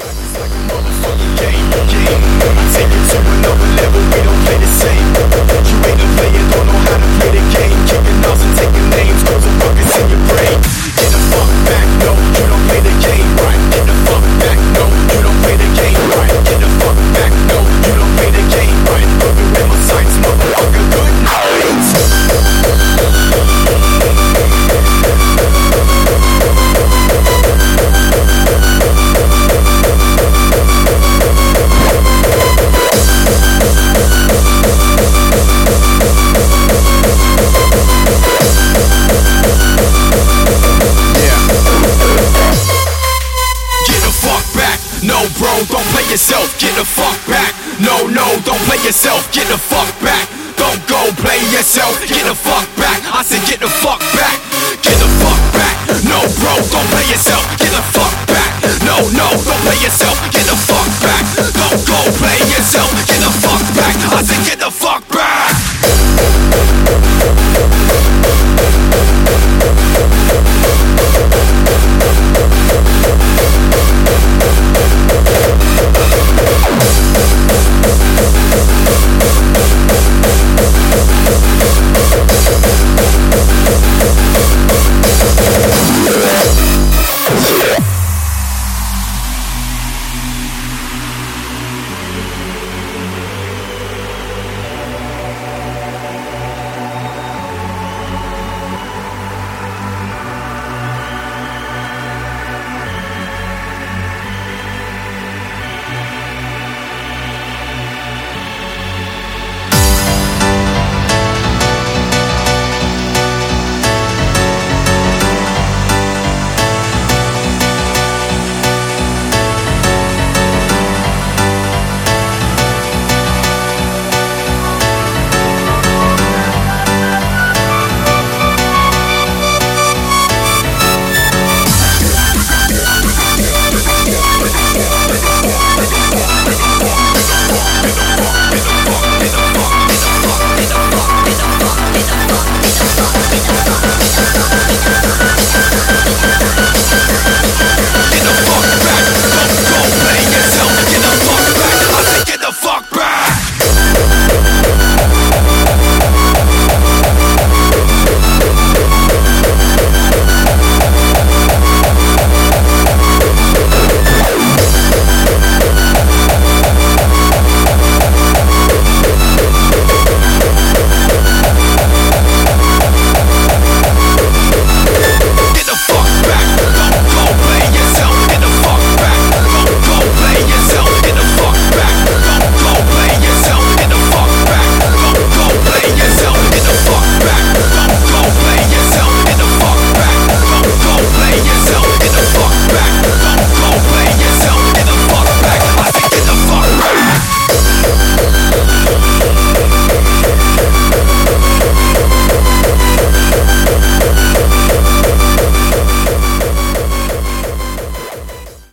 Yeah. Yourself, get the fuck back. No, no, don't play yourself, get the fuck back. Don't go play yourself, get the fuck back. I said get the fuck back, get the fuck back. No, bro, don't play yourself, get the fuck back. No, no, don't play yourself,